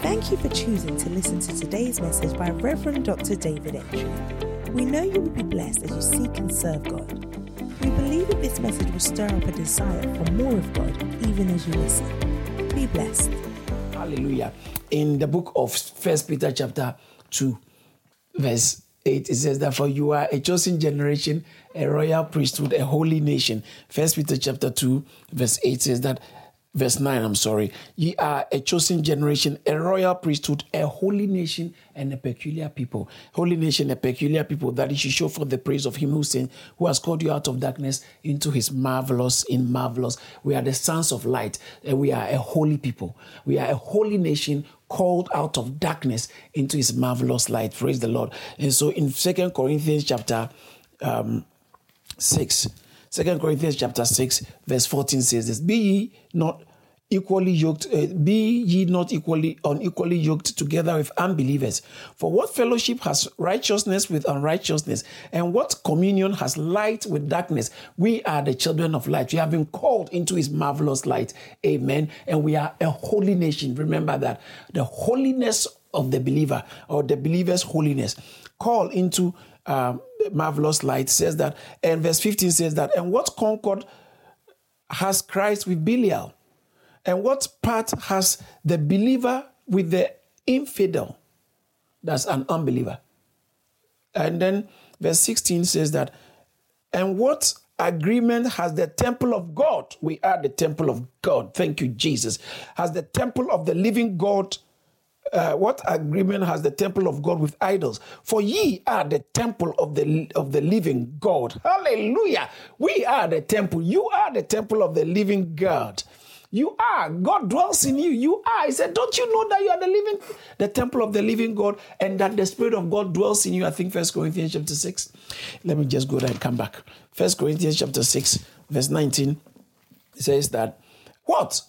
Thank you for choosing to listen to today's message by Reverend Dr. David Entry. We know you will be blessed as you seek and serve God. We believe that this message will stir up a desire for more of God even as you listen. Be blessed. Hallelujah. In the book of First Peter chapter 2, verse 8, it says that for you are a chosen generation, a royal priesthood, a holy nation. First Peter chapter 2, verse 8 says that verse 9, I'm sorry. Ye are a chosen generation, a royal priesthood, a holy nation, and a peculiar people. Holy nation, a peculiar people, that you should show for the praise of him who sent, who has called you out of darkness into his marvelous, in marvelous. We are the sons of light, and we are a holy people. We are a holy nation called out of darkness into his marvelous light. Praise the Lord. And so in Second Corinthians chapter um, 6, 2 Corinthians chapter 6, verse 14 says this Be ye not equally yoked, uh, be ye not equally unequally yoked together with unbelievers. For what fellowship has righteousness with unrighteousness, and what communion has light with darkness? We are the children of light. We have been called into his marvelous light. Amen. And we are a holy nation. Remember that the holiness of the believer or the believer's holiness call into um, marvelous light says that, and verse 15 says that, and what concord has Christ with Belial? And what part has the believer with the infidel? That's an unbeliever. And then verse 16 says that, and what agreement has the temple of God? We are the temple of God. Thank you, Jesus. Has the temple of the living God uh, what agreement has the temple of God with idols? For ye are the temple of the of the living God. Hallelujah. We are the temple. You are the temple of the living God. You are. God dwells in you. You are. He said, Don't you know that you are the living, the temple of the living God, and that the Spirit of God dwells in you? I think First Corinthians chapter 6. Let me just go there and come back. First Corinthians chapter 6, verse 19 says that what?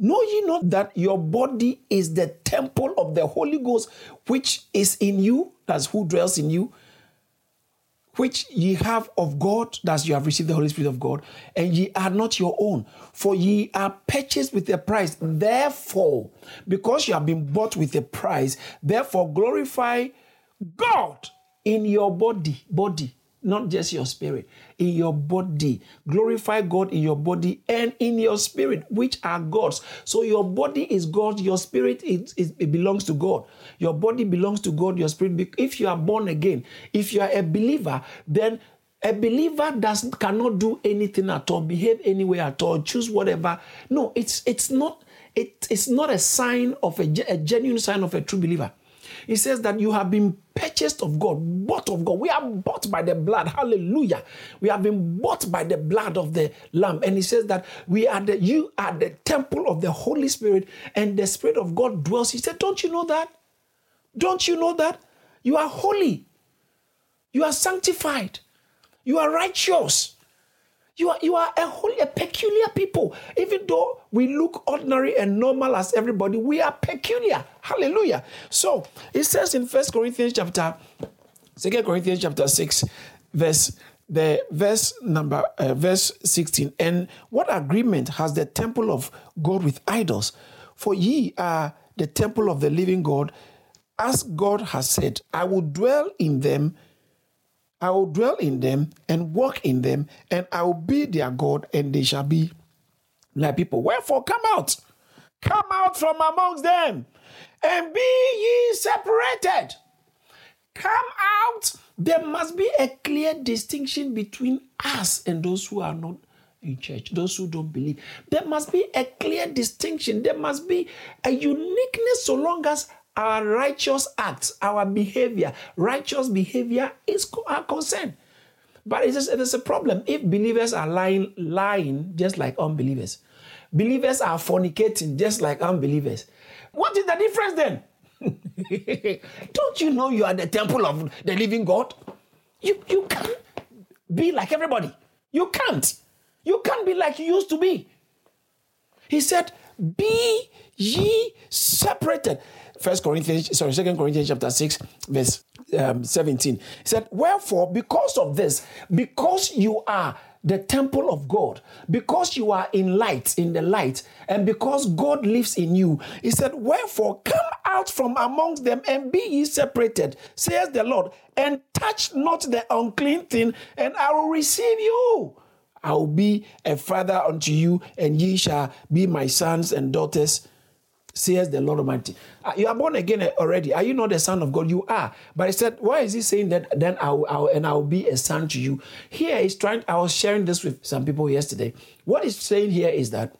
Know ye not that your body is the temple the Holy Ghost, which is in you, that's who dwells in you, which ye have of God, that's you have received the Holy Spirit of God, and ye are not your own, for ye are purchased with a price. Therefore, because you have been bought with a price, therefore glorify God in your body, body, not just your spirit, in your body. Glorify God in your body and in your spirit, which are God's. So your body is God, your spirit is, is, it belongs to God. Your body belongs to God, your spirit. If you are born again, if you are a believer, then a believer does cannot do anything at all, behave anywhere at all, choose whatever. No, it's it's not it, it's not a sign of a, a genuine sign of a true believer. He says that you have been purchased of God, bought of God. We are bought by the blood. Hallelujah. We have been bought by the blood of the Lamb. And he says that we are the you are the temple of the Holy Spirit, and the Spirit of God dwells. He said, Don't you know that? Don't you know that? You are holy. You are sanctified. You are righteous. You are, you are a holy, a peculiar people. Even though we look ordinary and normal as everybody, we are peculiar. Hallelujah. So it says in First Corinthians chapter, Second Corinthians chapter 6, verse the verse number uh, verse 16 and what agreement has the temple of god with idols for ye are the temple of the living god as god has said i will dwell in them I will dwell in them and walk in them, and I will be their God, and they shall be my people. Wherefore, come out, come out from amongst them, and be ye separated. Come out. There must be a clear distinction between us and those who are not in church, those who don't believe. There must be a clear distinction. There must be a uniqueness so long as our righteous acts, our behavior, righteous behavior is our concern. But it is, it is a problem if believers are lying, lying just like unbelievers. Believers are fornicating just like unbelievers. What is the difference then? Don't you know you are the temple of the living God? You, you can't be like everybody. You can't. You can't be like you used to be. He said, Be ye separated. First Corinthians, sorry, Second Corinthians chapter 6, verse um, 17. He said, Wherefore, because of this, because you are the temple of God, because you are in light, in the light, and because God lives in you, he said, Wherefore come out from amongst them and be ye separated, says the Lord, and touch not the unclean thing, and I will receive you. I will be a father unto you, and ye shall be my sons and daughters, says the Lord Almighty. Uh, you are born again already. Are you not the son of God? You are. But he said, why is he saying that? Then I'll, I'll and I'll be a son to you. Here he's trying. I was sharing this with some people yesterday. What he's saying here is that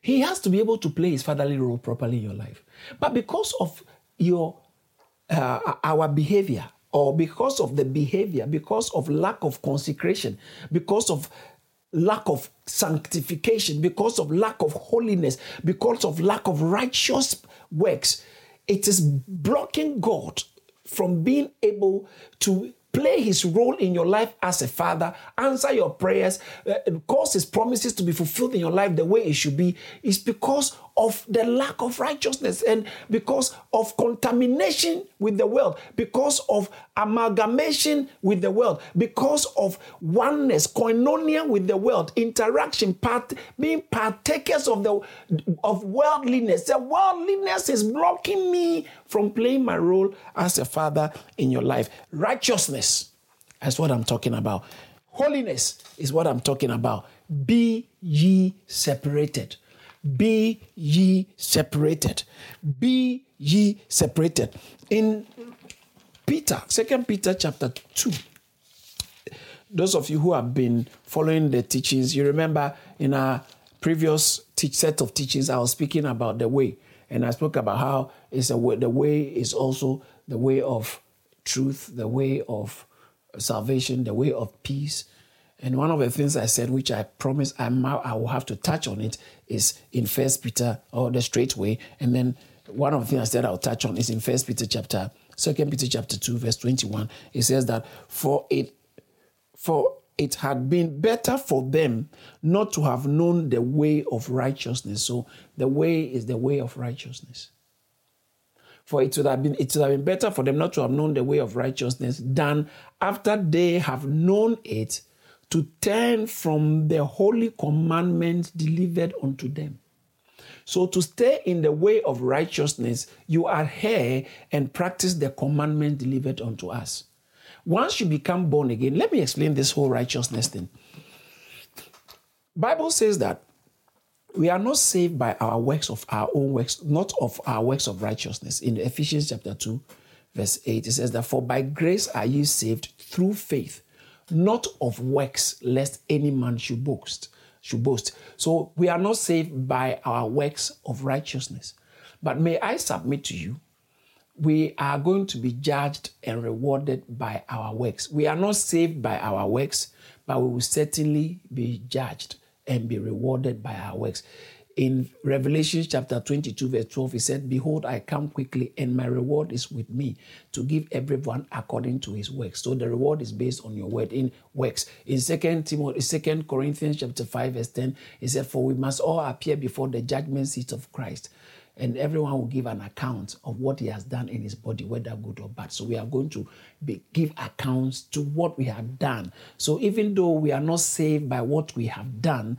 he has to be able to play his fatherly role properly in your life. But because of your uh, our behavior, or because of the behavior, because of lack of consecration, because of lack of sanctification, because of lack of holiness, because of lack of righteous works, it is blocking God from being able to play his role in your life as a father, answer your prayers, uh, cause his promises to be fulfilled in your life the way it should be, is because of the lack of righteousness and because of contamination with the world, because of amalgamation with the world, because of oneness, koinonia with the world, interaction, part, being partakers of the of worldliness. The worldliness is blocking me from playing my role as a father in your life. Righteousness, that's what I'm talking about. Holiness is what I'm talking about. Be ye separated. Be ye separated. Be ye separated. In Peter, Second Peter chapter 2, those of you who have been following the teachings, you remember in our previous teach, set of teachings, I was speaking about the way. And I spoke about how it's a way, the way is also the way of truth, the way of salvation, the way of peace, and one of the things I said, which I promise I'm, I will have to touch on it, is in First Peter or the straight way. And then one of the things I said I'll touch on is in First Peter chapter, Second Peter chapter two, verse twenty-one. It says that for it, for it had been better for them not to have known the way of righteousness. So the way is the way of righteousness. For it would have been it would have been better for them not to have known the way of righteousness than after they have known it to turn from the holy commandments delivered unto them. So, to stay in the way of righteousness, you adhere and practice the commandment delivered unto us. Once you become born again, let me explain this whole righteousness thing. Bible says that we are not saved by our works of our own works, not of our works of righteousness. In Ephesians chapter 2, verse 8, it says that for by grace are you saved through faith not of works, lest any man should boast. Should boast. So we are not saved by our works of righteousness. But may I submit to you, we are going to be judged and rewarded by our works. We are not saved by our works, but we will certainly be judged and be rewarded by our works in Revelation chapter 22, verse 12, he said, Behold, I come quickly, and my reward is with me to give everyone according to his works. So the reward is based on your word in works. In Second Timothy, Second Corinthians chapter 5, verse 10, he said, For we must all appear before the judgment seat of Christ. And everyone will give an account of what he has done in his body, whether good or bad. So we are going to be, give accounts to what we have done. So even though we are not saved by what we have done,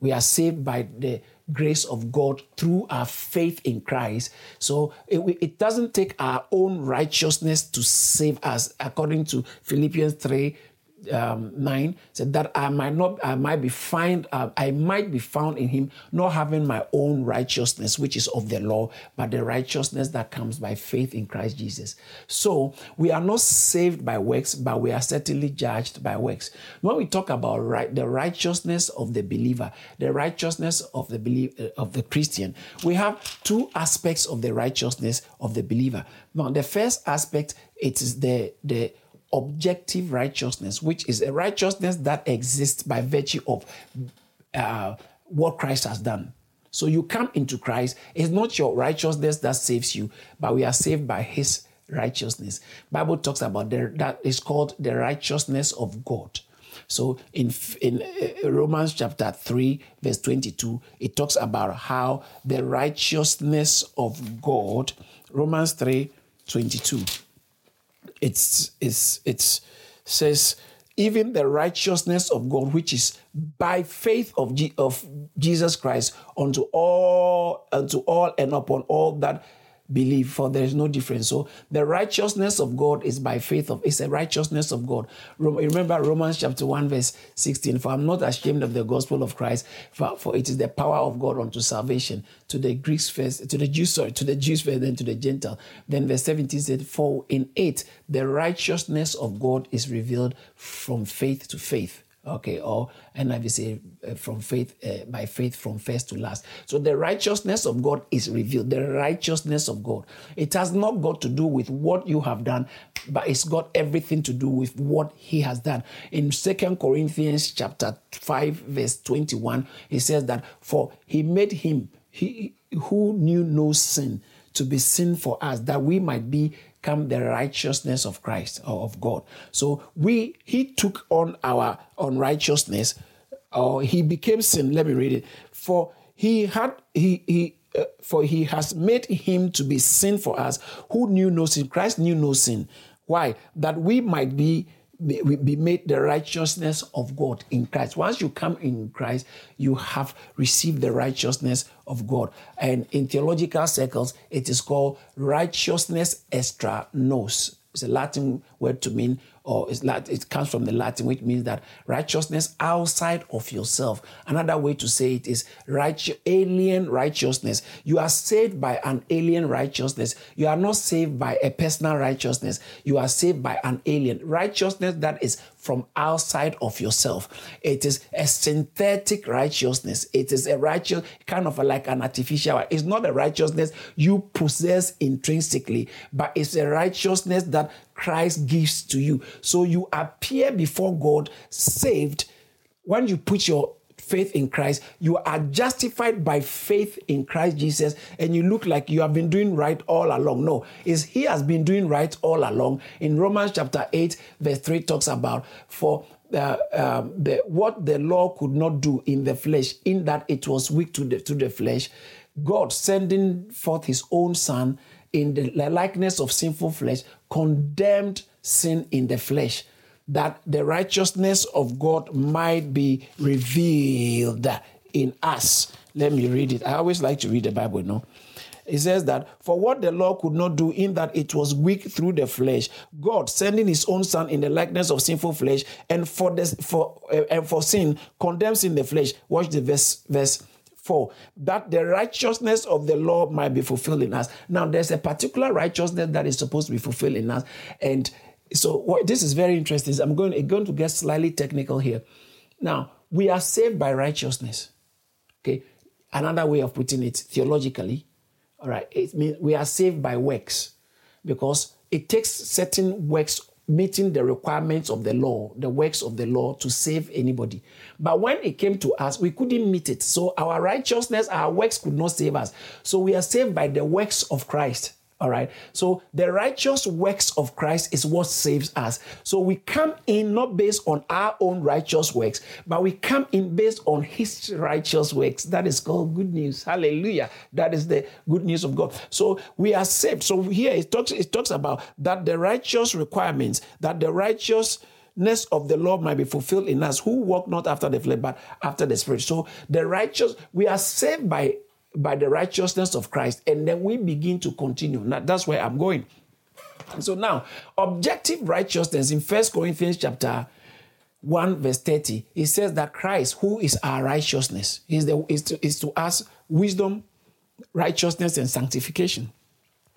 we are saved by the grace of God through our faith in Christ. So it, it, doesn't take our own righteousness to save us, according to Philippians 3 um, 9 said that I might not, I might be find, uh, I might be found in him, not having my own righteousness, which is of the law, but the righteousness that comes by faith in Christ Jesus. So we are not saved by works, but we are certainly judged by works. When we talk about right, the righteousness of the believer, the righteousness of the belie- uh, of the Christian, we have two aspects of the righteousness of the believer. Now, the first aspect it is the the objective righteousness, which is a righteousness that exists by virtue of uh, what Christ has done. So you come into Christ. It's not your righteousness that saves you, but we are saved by His righteousness. Bible talks about the, that is called the righteousness of God. So in in uh, Romans chapter 3 verse 22 it talks about how the righteousness of God Romans 3 22 it's it's it's says even the righteousness of God, which is by faith of, of Jesus Christ unto all, unto all and upon all that believe for there is no difference. So the righteousness of god is by faith of it's a righteousness of god. Remember romans chapter 1 verse 16 for i'm not ashamed of the gospel of christ for, for it is the power of god unto salvation. To the greeks first to the jews sorry to the jews first then to the gentile. Then verse 17 said for in it the righteousness of god is revealed from faith to faith Okay, or NIV say uh, from faith, uh, by faith from first to last. So the righteousness of God is revealed. The righteousness of God. It has not got to do with what you have done, but it's got everything to do with what He has done. In Second Corinthians chapter five, verse twenty-one, He says that for He made Him He who knew no sin to be sin for us, that we might become the righteousness of Christ or of God. So we he took on our unrighteousness, or he became sin. Let me read it. For he had he he uh, for he has made him to be sin for us who knew no sin. Christ knew no sin. Why? That we might be be made the righteousness of God in Christ. Once you come in Christ, you have received the righteousness of God. And in theological circles, it is called righteousness extra nos. It's a Latin word to mean or it comes from the Latin, which means that righteousness outside of yourself. Another way to say it is righteous, alien righteousness. You are saved by an alien righteousness. You are not saved by a personal righteousness. You are saved by an alien righteousness that is from outside of yourself. It is a synthetic righteousness. It is a righteous, kind of like an artificial. It's not a righteousness you possess intrinsically, but it's a righteousness that Christ gives to you. So you appear before God saved when you put your faith in Christ, you are justified by faith in Christ Jesus, and you look like you have been doing right all along. No, is He has been doing right all along. In Romans chapter 8, verse 3 talks about for uh, um, the, what the law could not do in the flesh, in that it was weak to the, to the flesh, God sending forth His own Son in the likeness of sinful flesh, condemned sin in the flesh, that the righteousness of God might be revealed in us. Let me read it. I always like to read the Bible, no? It says that for what the law could not do, in that it was weak through the flesh, God sending His own Son in the likeness of sinful flesh, and for this for uh, and for sin condemns in the flesh. Watch the verse verse for that the righteousness of the law might be fulfilled in us. Now, there's a particular righteousness that is supposed to be fulfilled in us. And so, what, this is very interesting. I'm going, I'm going to get slightly technical here. Now, we are saved by righteousness. Okay. Another way of putting it theologically, all right, it means we are saved by works because it takes certain works meeting the requirements of the law, the works of the law to save anybody. But when it came to us, we couldn't meet it. So our righteousness, our works could not save us. So we are saved by the works of Christ. All right. So the righteous works of Christ is what saves us. So we come in not based on our own righteous works, but we come in based on his righteous works. That is called good news. Hallelujah. That is the good news of God. So we are saved. So here it talks, it talks about that the righteous requirements, that the righteousness of the law might be fulfilled in us who walk not after the flesh, but after the spirit. So the righteous, we are saved by by the righteousness of Christ, and then we begin to continue. Now that's where I'm going. So now, objective righteousness in First Corinthians chapter 1, verse 30, it says that Christ, who is our righteousness, is, the, is, to, is to us wisdom, righteousness, and sanctification.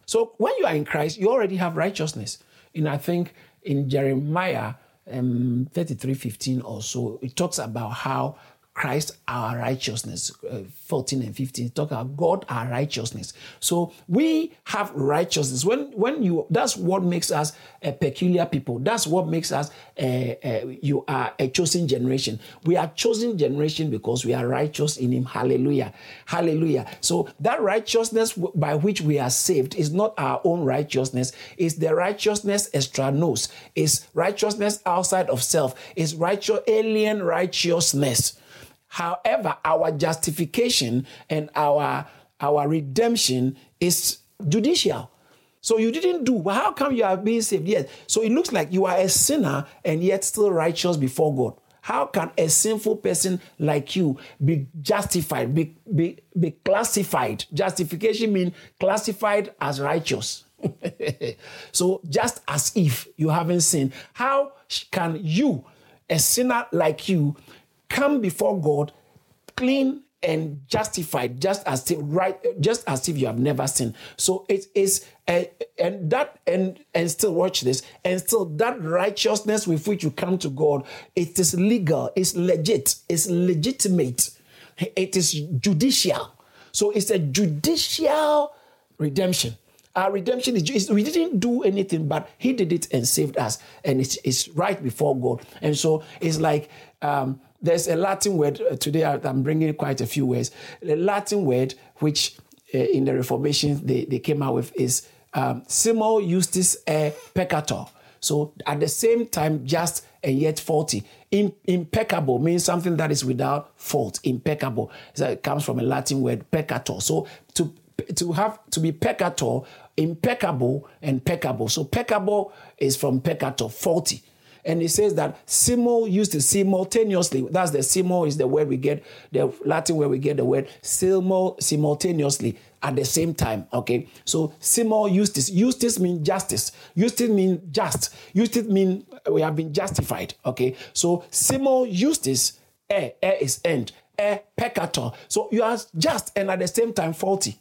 So when you are in Christ, you already have righteousness. And I think in Jeremiah um, 33 15 or so, it talks about how Christ our righteousness. Uh, 14 and 15 talk about God our righteousness. So we have righteousness. When when you that's what makes us a peculiar people. That's what makes us a, a, you are a chosen generation. We are chosen generation because we are righteous in him. Hallelujah. Hallelujah. So that righteousness by which we are saved is not our own righteousness. It's the righteousness extra nos. It's righteousness outside of self. It's righteous alien righteousness. However, our justification and our, our redemption is judicial. So you didn't do, but how come you are being saved? Yes. So it looks like you are a sinner and yet still righteous before God. How can a sinful person like you be justified, be, be, be classified? Justification means classified as righteous. so just as if you haven't sinned, how can you, a sinner like you, come before God clean and justified just as if right just as if you have never sinned. So it is a, and that and and still watch this and still that righteousness with which you come to god it is legal it's legit it's legitimate. It is judicial. So it's a judicial redemption. Our redemption is we didn't do anything but he did it and saved us and it's, it's right before god. And so it's like um, there's a Latin word uh, today. I'm bringing quite a few words. The Latin word which uh, in the Reformation they, they came out with is um, simul justus e peccator. So at the same time, just and yet faulty. In, impeccable means something that is without fault. Impeccable. So it comes from a Latin word peccator. So to to have to be peccator, impeccable and peccable. So peccable is from peccator, faulty. And it says that simul used to simultaneously. That's the simul is the word we get, the Latin where we get the word simul simultaneously at the same time. Okay. So simul justus. Justus means justice. Justus means just. Justus means we have been justified. Okay. So simul justus, e, e is end. E peccator. So you are just and at the same time faulty.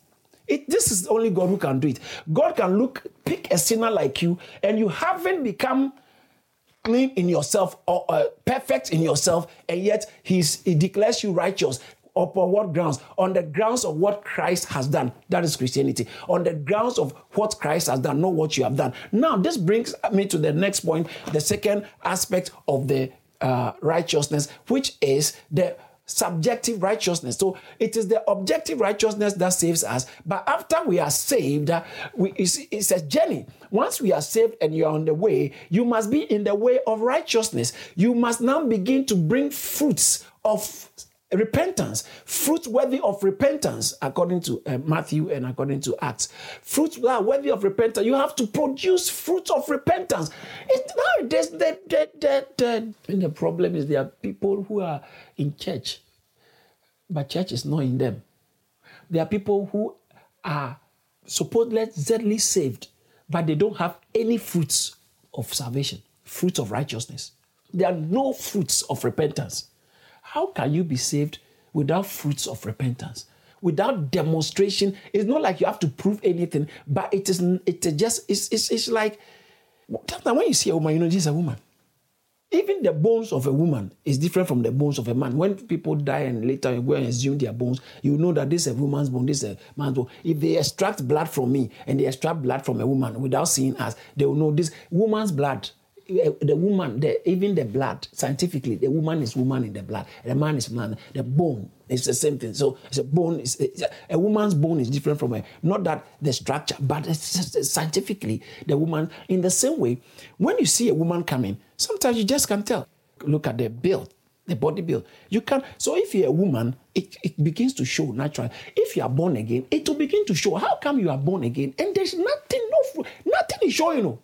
It, this is only God who can do it. God can look, pick a sinner like you, and you haven't become clean in yourself or uh, perfect in yourself, and yet he's, he declares you righteous. Upon what grounds? On the grounds of what Christ has done. That is Christianity. On the grounds of what Christ has done, not what you have done. Now, this brings me to the next point, the second aspect of the uh, righteousness, which is the subjective righteousness. So it is the objective righteousness that saves us. But after we are saved, uh, we, it's, it's, a journey. Once we are saved and you're on the way, you must be in the way of righteousness. You must now begin to bring fruits of repentance, fruit worthy of repentance, according to uh, Matthew and according to Acts. Fruit are worthy of repentance. You have to produce fruit of repentance. It, nowadays, the, the, the, the, the problem is there are people who are in church, but church is not in them. There are people who are supposedly saved, but they don't have any fruits of salvation, fruits of righteousness. There are no fruits of repentance. How can you be saved without fruits of repentance? Without demonstration, it's not like you have to prove anything, but it is it is just it's, it's, it's like when you see a woman, you know is a woman. Even the bones of a woman is different from the bones of a man. When people die and later go and assume their bones, you know that this is a woman's bone, this is a man's bone. If they extract blood from me and they extract blood from a woman without seeing us, they will know this woman's blood Eh, the woman, the, even the blood, scientifically, the woman is woman in the blood, the man is man. The bone is the same thing. So it's a bone. Is eh, a, a, woman's bone is different from a not that the structure, but scientifically, the woman. In the same way, when you see a woman coming, sometimes you just can tell. Look at the build, the body build. You can. So if you're a woman, it, it begins to show naturally. If you are born again, it will begin to show. How come you are born again and there's nothing, no, nothing is showing. You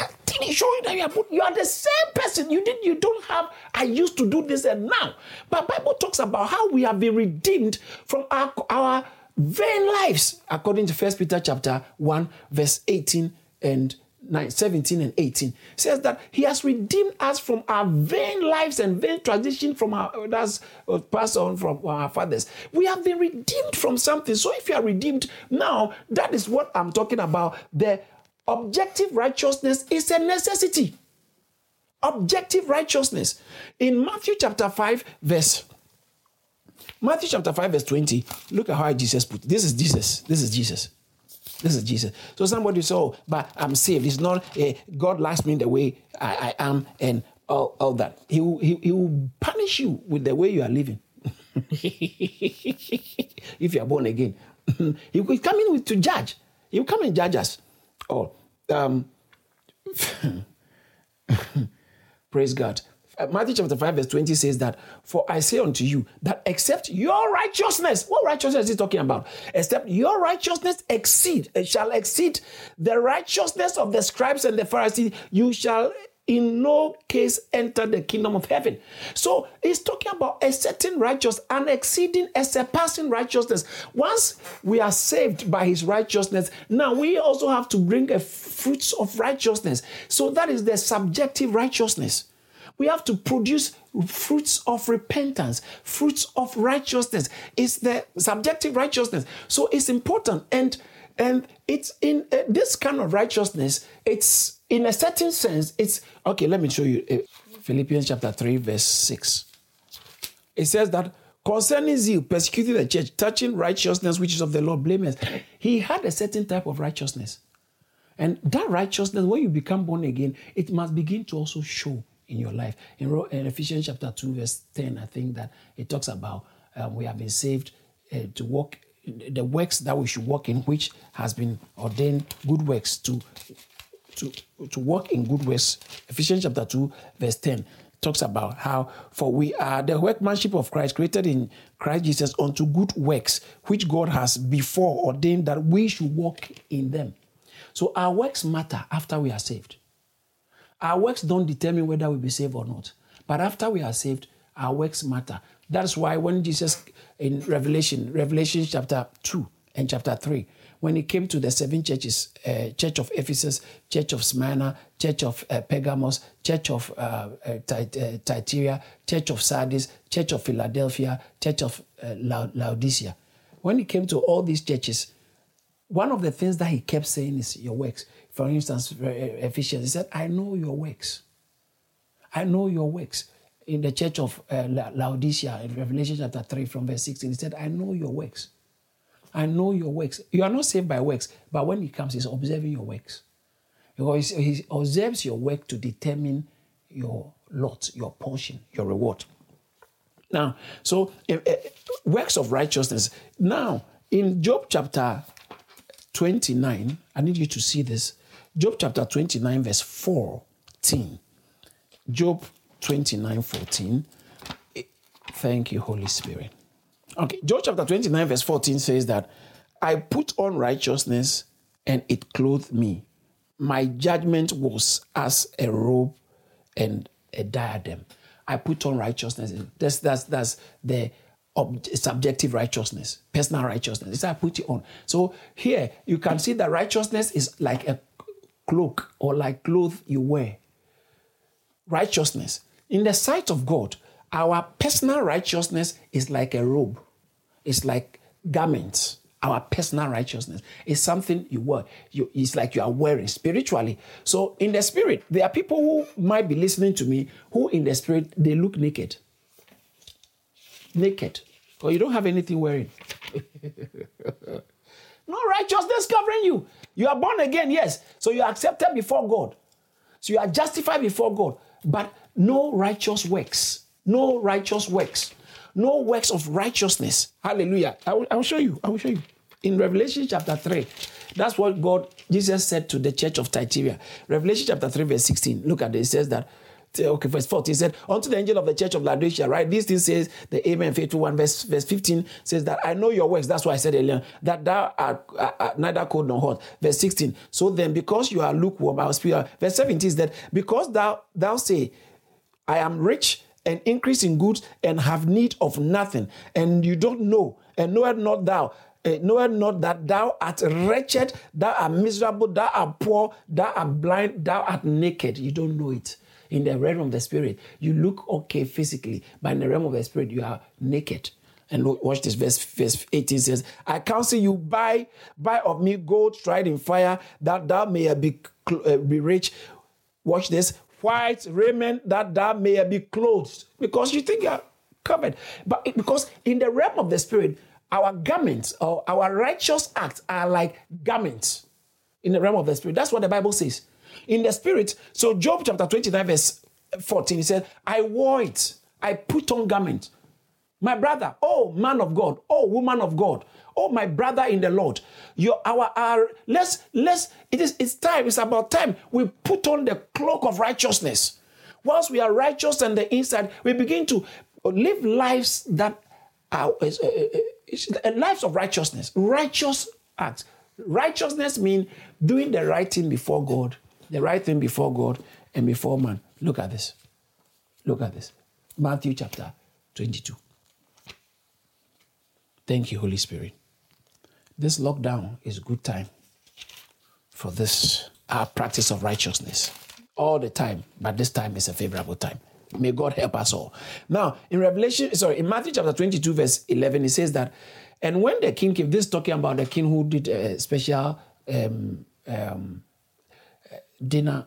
Nothing is showing that you are you are the same person. You did you don't have I used to do this and now. But Bible talks about how we have been redeemed from our, our vain lives, according to First Peter chapter 1, verse 18 and 9, 17 and 18 says that he has redeemed us from our vain lives and vain tradition from our that's uh, passed on from our fathers. We have been redeemed from something. So if you are redeemed now, that is what I'm talking about. The Objective righteousness is a necessity. Objective righteousness. In Matthew chapter 5, verse Matthew chapter 5, verse 20. Look at how Jesus put it. This is Jesus. This is Jesus. This is Jesus. So somebody say, oh, but I'm saved. It's not God likes me the way I, I am and all, all that. He will, he, he will punish you with the way you are living. if you are born again. he will come in with, to judge. He will come and judge us. Oh, um, praise God. Uh, Matthew chapter 5, verse 20 says that, For I say unto you that except your righteousness, what righteousness is he talking about? Except your righteousness exceed, it shall exceed the righteousness of the scribes and the Pharisees, you shall in no case enter the kingdom of heaven. So he's talking about a certain righteous and exceeding a surpassing righteousness. Once we are saved by his righteousness, now we also have to bring a fruits of righteousness. So that is the subjective righteousness. We have to produce fruits of repentance, fruits of righteousness. It's the subjective righteousness. So it's important. And and it's in uh, this kind of righteousness, it's in a certain sense, it's okay. Let me show you uh, Philippians chapter 3, verse 6. It says that concerning zeal, persecuting the church, touching righteousness, which is of the Lord, blameless. He had a certain type of righteousness. And that righteousness, when you become born again, it must begin to also show in your life. In, in Ephesians chapter 2, verse 10, I think that it talks about um, we have been saved uh, to walk the works that we should walk in, which has been ordained good works to to to walk in good works. Ephesians chapter 2, verse 10 talks about how for we are the workmanship of Christ created in Christ Jesus unto good works which God has before ordained that we should walk in them. So our works matter after we are saved. Our works don't determine whether we be saved or not. But after we are saved, our works matter. That's why when Jesus in Revelation, Revelation chapter 2 and chapter 3, when he came to the seven churches, uh, Church of Ephesus, Church of Smyrna, Church of uh, Pergamos, Church of uh, uh, uh Thyatira, Church of Sardis, Church of Philadelphia, Church of uh, Laodicea. When he came to all these churches, one of the things that he kept saying is your works. For instance, Ephesians, he said, I know your works. I know your works in the church of Laodicea in Revelation chapter 3 from verse 16. He said, I know your works. I know your works. You are not saved by works, but when he comes, he's observing your works. Because he observes your work to determine your lot, your portion, your reward. Now, so uh, uh, works of righteousness. Now, in Job chapter 29, I need you to see this. Job chapter 29, verse 14. Job 29 14. Thank you, Holy Spirit. Okay, Job chapter 29, verse 14 says that I put on righteousness and it clothed me. My judgment was as a robe and a diadem. I put on righteousness. That's that's that's the ob- subjective righteousness, personal righteousness. It's I put it on. So here you can see that righteousness is like a cloak or like clothes you wear. Righteousness. In the sight of God, our personal righteousness is like a robe, it's like garments. Our personal righteousness is something you wear. You, it's like you are wearing spiritually. So, in the spirit, there are people who might be listening to me who, in the spirit, they look naked. Naked. Or you don't have anything wearing. no righteousness covering you. You are born again, yes. So you are accepted before God. So you are justified before God. But no righteous works. No righteous works. No works of righteousness. Hallelujah. I will, I will show you. I will show you. In Revelation chapter 3, that's what God, Jesus said to the church of Thyatira. Revelation chapter 3, verse 16. Look at it. It says that okay, verse 14 he said, Unto the angel of the church of Laodicea, right? This thing says, the Amen faithful one, verse, verse 15 says that I know your works. That's why I said earlier, that thou art, uh, uh, neither cold nor hot. Verse 16. So then, because you are lukewarm, I will speak. Verse 17 is that because thou thou say, I am rich and increase in goods and have need of nothing. And you don't know, and knowest not thou, uh, not that thou art wretched, thou art miserable, thou art poor, thou art blind, thou art naked. You don't know it. In the realm of the spirit, you look okay physically, but in the realm of the spirit, you are naked. And watch this verse, verse 18 says, I counsel you, buy, buy of me gold tried in fire, that thou may be, uh, be rich. Watch this, white raiment that thou may be clothed because you think you're covered. But because in the realm of the spirit, our garments or our righteous acts are like garments in the realm of the spirit. That's what the Bible says. In the spirit, so Job chapter 29, verse 14, he said, I wore it, I put on garment. My brother, oh man of God, oh woman of God, oh my brother in the Lord, your our our let's let's it is it's time, it's about time we put on the cloak of righteousness. Once we are righteous on the inside, we begin to live lives that are uh, uh, uh, lives of righteousness, righteous acts. Righteousness means doing the right thing before God, the right thing before God and before man. Look at this. Look at this. Matthew chapter 22. Thank you, Holy Spirit. This lockdown is good time for this our practice of righteousness all the time, but this time is a favorable time. May God help us all. Now, in Revelation, sorry, in Matthew chapter 22, verse 11, it says that, and when the king came, this talking about the king who did a special um, um, dinner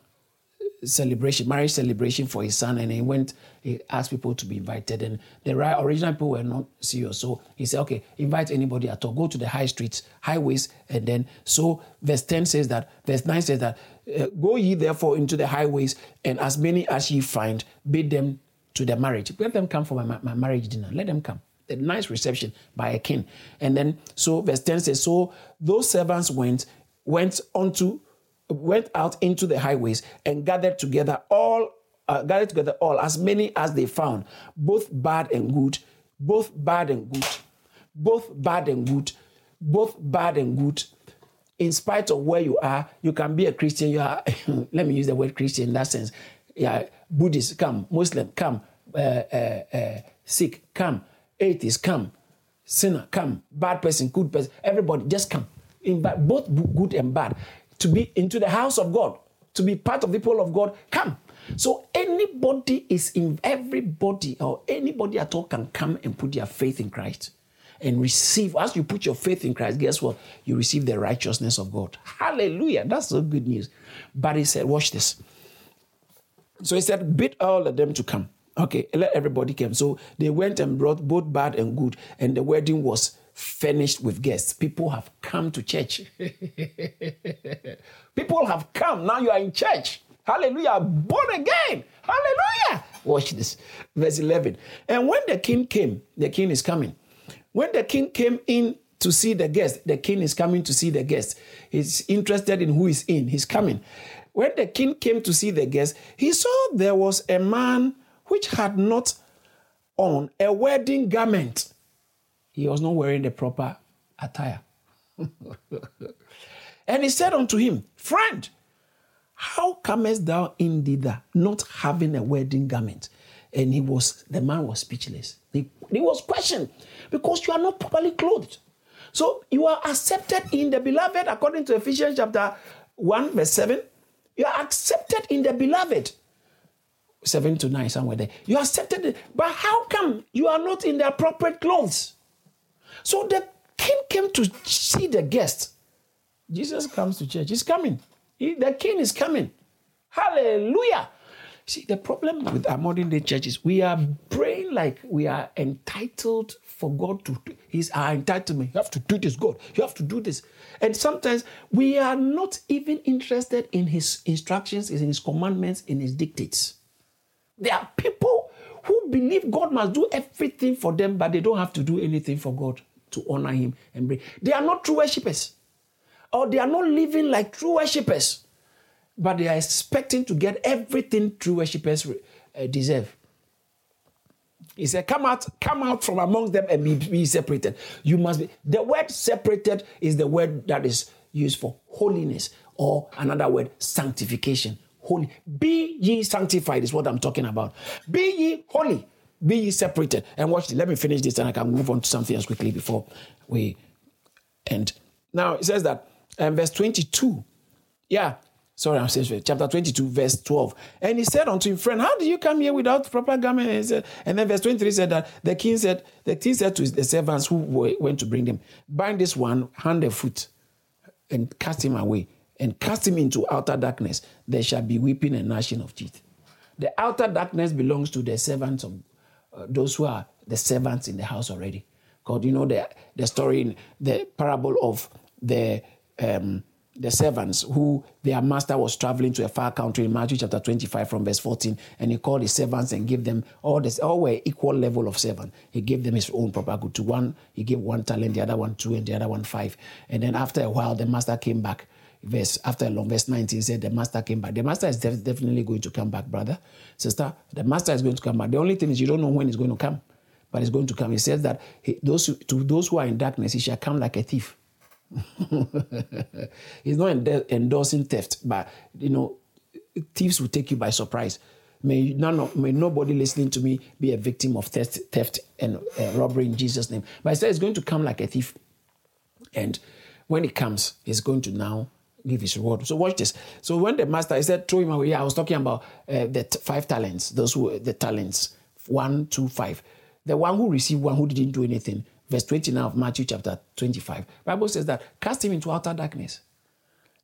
celebration, marriage celebration for his son, and he went, he asked people to be invited, and the original people were not serious. So he said, okay, invite anybody at all. Go to the high streets, highways, and then, so verse 10 says that, verse 9 says that, uh, go ye therefore into the highways, and as many as ye find, bid them to the marriage. Let them come for my, my marriage dinner. Let them come. A nice reception by a king. And then, so verse 10 says, so those servants went, went unto went out into the highways and gathered together all uh, gathered together all as many as they found both bad and good both bad and good both bad and good both bad and good. In spite of where you are you can be a christian. You are let me use the word christian in that sense. Yeah buddhist come. Muslim come. Uh, uh, uh, sikh come. Atheist come. Sinner come. Bad person good person everybody just come. In both good and bad to be into the house of God, to be part of the people of God, come. So anybody is in everybody or anybody at all can come and put their faith in Christ and receive. As you put your faith in Christ, guess what? You receive the righteousness of God. Hallelujah. That's so good news. But he said, watch this. So he said, bid all of them to come. Okay, let everybody come. So they went and brought both bad and good, and the wedding was furnished with guests. People have come to church. People have come. Now you are in church. Hallelujah. Born again. Hallelujah. Watch this. Verse 11. And when the king came, the king is coming. When the king came in to see the guest, the king is coming to see the guest. He's interested in who is in. He's coming. When the king came to see the guest, he saw there was a man which had not on a wedding garment he was not wearing the proper attire. and he said unto him, Friend, how comest thou in thither, not having a wedding garment? And he was, the man was speechless. He, he was questioned because you are not properly clothed. So you are accepted in the beloved, according to Ephesians chapter 1, verse 7. You are accepted in the beloved. 7 to 9, somewhere there. You are accepted. But how come you are not in the appropriate clothes? So the king came to see the guest. Jesus comes to church. He's coming. He, the king is coming. Hallelujah. See, the problem with our modern day churches, we are praying like we are entitled for God to. He's our entitlement. You have to do this, God. You have to do this. And sometimes we are not even interested in His instructions, in His commandments, in His dictates. There are people who believe God must do everything for them, but they don't have to do anything for God to honor him and bring. They are not true worshippers, or they are not living like true worshippers, but they are expecting to get everything true worshippers uh, deserve. He said, Come out, come out from among them and be, be separated. You must be. The word separated is the word that is used for holiness, or another word, sanctification. Holy. Be ye sanctified is what I'm talking about. Be ye holy be separated. And watch. Let me finish this and I can move on to something else quickly before we end. Now it says that um, verse 22. Yeah. Sorry, I'm saying chapter 22, verse 12. And he said unto him, Friend, how did you come here without proper garment? And, said, and then verse 23 said that the king said, the king said to the servants who went to bring them, bind this one hand and foot and cast him away and cast him into outer darkness. There shall be weeping and gnashing of teeth. The outer darkness belongs to the servants of those who are the servants in the house already. God, you know the the story in the parable of the um, the servants who their master was traveling to a far country in Matthew chapter 25 from verse 14, and he called his servants and gave them all this, all were equal level of servant. He gave them his own proper good. To one, he gave one talent, the other one two, and the other one five. And then after a while, the master came back verse after a long verse 19 said the master came back. The master is def- definitely going to come back, brother, sister. The master is going to come back. The only thing is you don't know when he's going to come, but he's going to come. He says that he, those to those who are in darkness, he shall come like a thief. he's not endorsing theft, but you know, thieves will take you by surprise. May none of, may nobody listening to me be a victim of theft, theft and uh, robbery in Jesus' name. But he said it's going to come like a thief, and when it comes, he's going to now give his reward. So watch this. So when the master he said throw him away, yeah, I was talking about uh, the t- five talents. Those were the talents one, two, five. The one who received one who didn't do anything. Verse 29 of Matthew chapter 25. Bible says that cast him into outer darkness.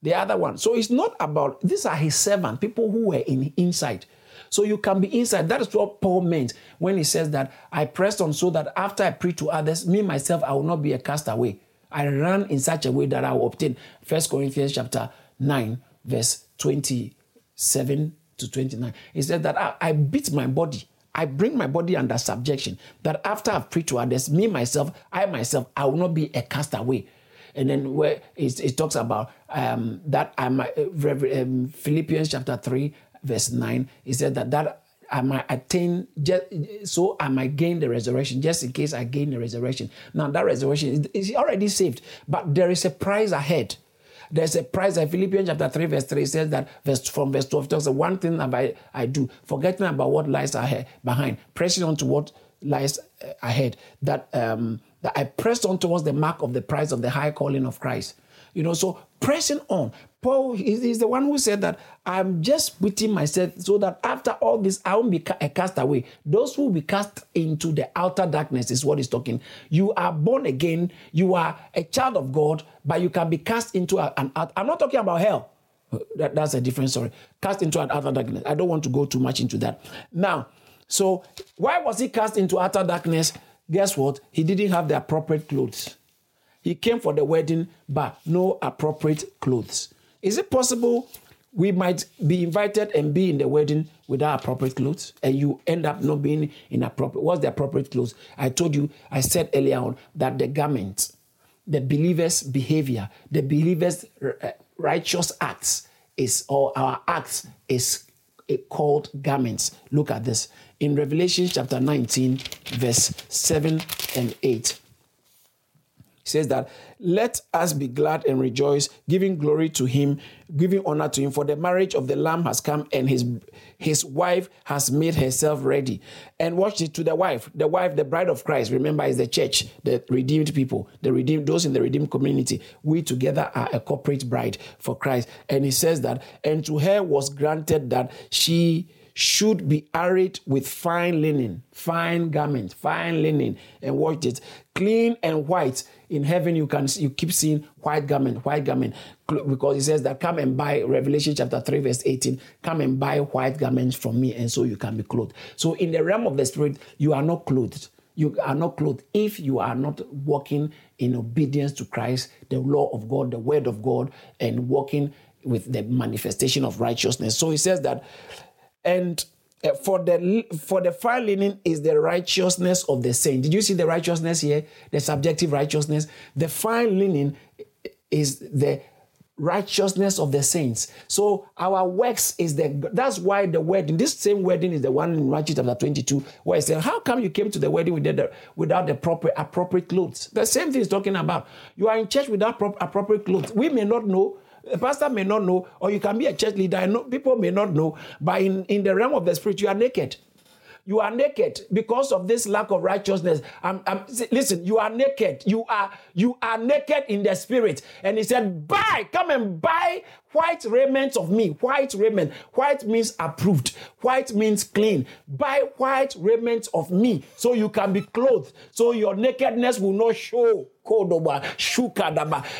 The other one. So it's not about these are his servants, people who were in inside. So you can be inside. That is what Paul meant when he says that I pressed on so that after I preach to others, me myself, I will not be a castaway. I ran in such a way that I will obtain. First Corinthians chapter 9, verse 27 to 29. He said that I, I beat my body. I bring my body under subjection. That after I've preached to others, me myself, I myself, I will not be a castaway. And then where it, it talks about um, that I might, uh, um, Philippians chapter 3, verse 9, he said that that I might attain, just, so I might gain the resurrection, just in case I gain the resurrection. Now, that resurrection is, already saved, but there is a prize ahead. There's a prize. Philippians chapter 3, verse 3 says that verse from verse 12 tells the one thing I, I do, forgetting about what lies ahead behind, pressing on to what lies uh, ahead. That um, that I pressed on towards the mark of the prize of the high calling of Christ. You know, so pressing on. Paul is the one who said that I'm just putting myself so that after all this, I won't be a eh, castaway. Those who will be cast into the outer darkness is what he's talking. You are born again, you are a child of God, but you can be cast into an. I'm not talking about hell. Uh, that, that's a different story. Cast into an outer darkness. I don't want to go too much into that. Now, so why was he cast into outer darkness? Guess what? He didn't have the appropriate clothes. He came for the wedding, but no appropriate clothes. Is it possible we might be invited and be in the wedding without appropriate clothes and you end up not being in appropriate what's the appropriate clothes? I told you i said earlier on that the garment the believer's behavior the believer's uh, righteous acts is or our acts is called garments look at this. In revelation chapter 19 verse 7 and 8 he says that let us be glad and rejoice, giving glory to him, giving honor to him, for the marriage of the Lamb has come, and his his wife has made herself ready. And watch it to the wife, the wife, the bride of Christ. Remember, is the church, the redeemed people, the redeemed, those in the redeemed community. We together are a corporate bride for Christ. And he says that, and to her was granted that she should be arrayed with fine linen, fine garment, fine linen, and watch it, clean and white in heaven you can you keep seeing white garment, white garment, because it says that come and buy Revelation chapter 3, verse 18, come and buy white garments from me, and so you can be clothed. So in the realm of the spirit, you are not clothed. You are not clothed if you are not walking in obedience to Christ, the law of God, the word of God, and walking with the manifestation of righteousness. So he says that, and uh, for the for the fine linen is the righteousness of the saint. Did you see the righteousness here? The subjective righteousness. The fine linen is the righteousness of the saints. So our works is the that's why the wedding, this same wedding is the one in Matthew chapter 22, where it said, How come you came to the wedding without the, without the proper appropriate clothes? The same thing is talking about. You are in church without appropriate clothes. We may not know a pastor may not know, or you can be a church leader. Know people may not know, but in, in the realm of the spirit, you are naked. You are naked because of this lack of righteousness. I'm, I'm, listen, you are naked. You are you are naked in the spirit. And he said, "Buy, come and buy white raiment of me. White raiment. White means approved. White means clean. Buy white raiment of me, so you can be clothed. So your nakedness will not show."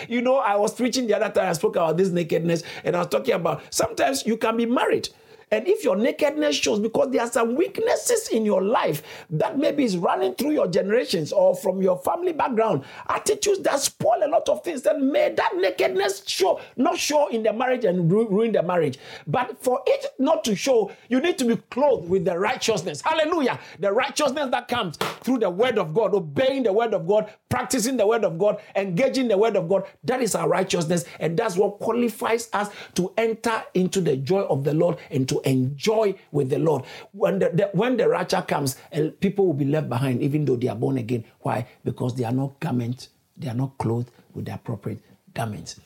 You know, I was preaching the other time. I spoke about this nakedness, and I was talking about sometimes you can be married And if your nakedness shows, because there are some weaknesses in your life that maybe is running through your generations or from your family background, attitudes that spoil a lot of things, then may that nakedness show, not show in the marriage and ruin the marriage. But for it not to show, you need to be clothed with the righteousness. Hallelujah. The righteousness that comes through the word of God, obeying the word of God, practicing the word of God, engaging the word of God. That is our righteousness. And that's what qualifies us to enter into the joy of the Lord and to enjoy with the Lord. When the, the when the rapture comes, eh, people will be left behind, even though they are born again. Why? Because they are not garment, they are not clothed with the appropriate garments.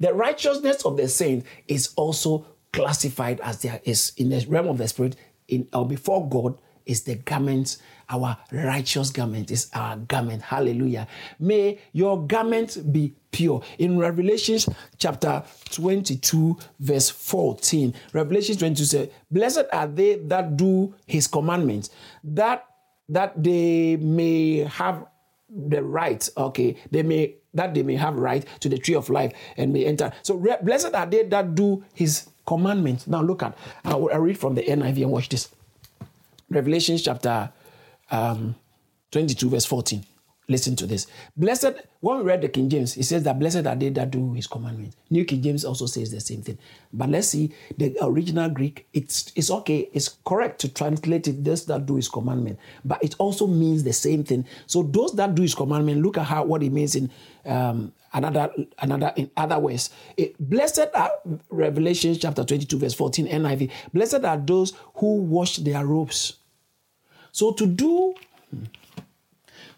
The righteousness of the saint is also classified as there is in the realm of the spirit in or before God is the garment, our righteous garment is our garment. Hallelujah. May your garment be pure. In Revelations chapter 22, verse 14, Revelation 22 says, Blessed are they that do his commandments, that that they may have the right, okay, they may that they may have right to the tree of life and may enter. So re- blessed are they that do his commandments. Now look at, I will read from the NIV and watch this. Revelation chapter um, 22, verse 14. Listen to this. Blessed, when we read the King James, it says that blessed are they that do his commandments. New King James also says the same thing. But let's see the original Greek. It's it's okay, it's correct to translate it, those that do his commandment. But it also means the same thing. So those that do his commandment, look at how what it means in um, another another in other ways. It, blessed are Revelation chapter 22, verse 14, NIV. Blessed are those who wash their robes. So to do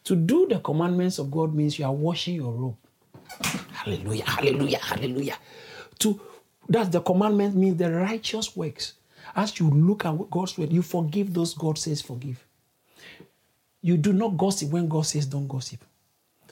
to do the commandments of God means you are washing your robe. Hallelujah, hallelujah, hallelujah. To that's the commandment means the righteous works. As you look at God's word, you forgive those God says forgive. You do not gossip when God says don't gossip.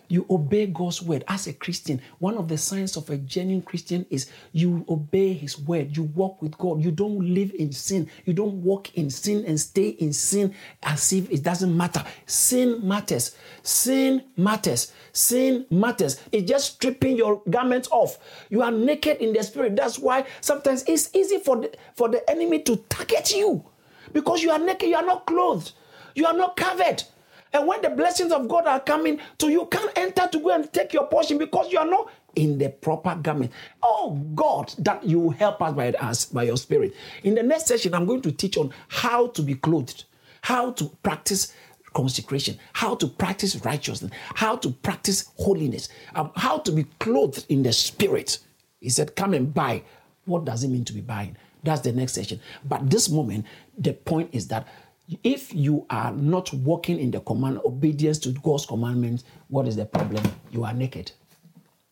You obey God's word. As a Christian, one of the signs of a genuine Christian is you obey His word. You walk with God. You don't live in sin. You don't walk in sin and stay in sin as if it doesn't matter. Sin matters. Sin matters. Sin matters. It's just stripping your garments off. You are naked in the spirit. That's why sometimes it's easy for the, for the enemy to target you because you are naked. You are not clothed. You are not covered. And when the blessings of God are coming to you, can't enter to go and take your portion because you are not in the proper garment. Oh God, that you help us by us by your spirit. In the next session, I'm going to teach on how to be clothed, how to practice consecration, how to practice righteousness, how to practice holiness, um, how to be clothed in the spirit. He said, Come and buy. What does it mean to be buying? That's the next session. But this moment, the point is that if you are not walking in the command, obedience to God's commandments, what is the problem? You are naked.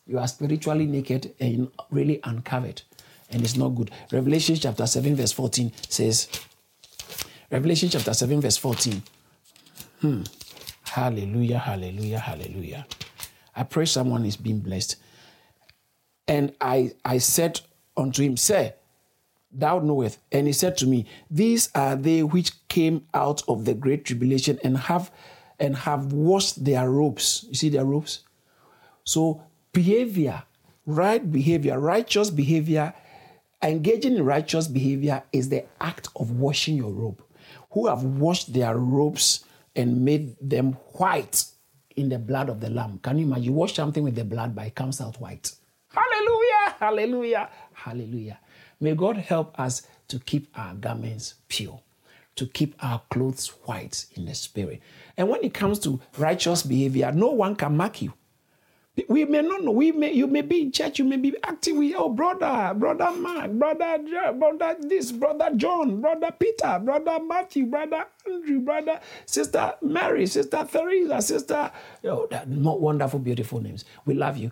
You are spiritually naked and really uncovered. And it's not good. Revelation chapter 7, verse 14 says, Revelation chapter 7, verse 14. Hmm. Hallelujah, hallelujah, hallelujah. I pray someone is being blessed. And I, I said unto him, Sir, thou knowest. And he said to me, These are they which came out of the great tribulation and have and have washed their robes. You see their robes? So behavior, right behavior, righteous behavior, engaging in righteous behavior is the act of washing your robe. Who have washed their robes and made them white in the blood of the Lamb. Can you imagine? You wash something with the blood, but it comes out white. Hallelujah! Hallelujah! Hallelujah. May God help us to keep our garments pure, to keep our clothes white in the spirit. And when it comes to righteous behavior, no one can mark you. We may not know. We may you may be in church, you may be acting with oh brother, brother Mark, brother brother this, brother John, brother Peter, brother Matthew, brother Andrew, brother sister Mary, sister Theresa, sister oh that wonderful, beautiful names. We love you.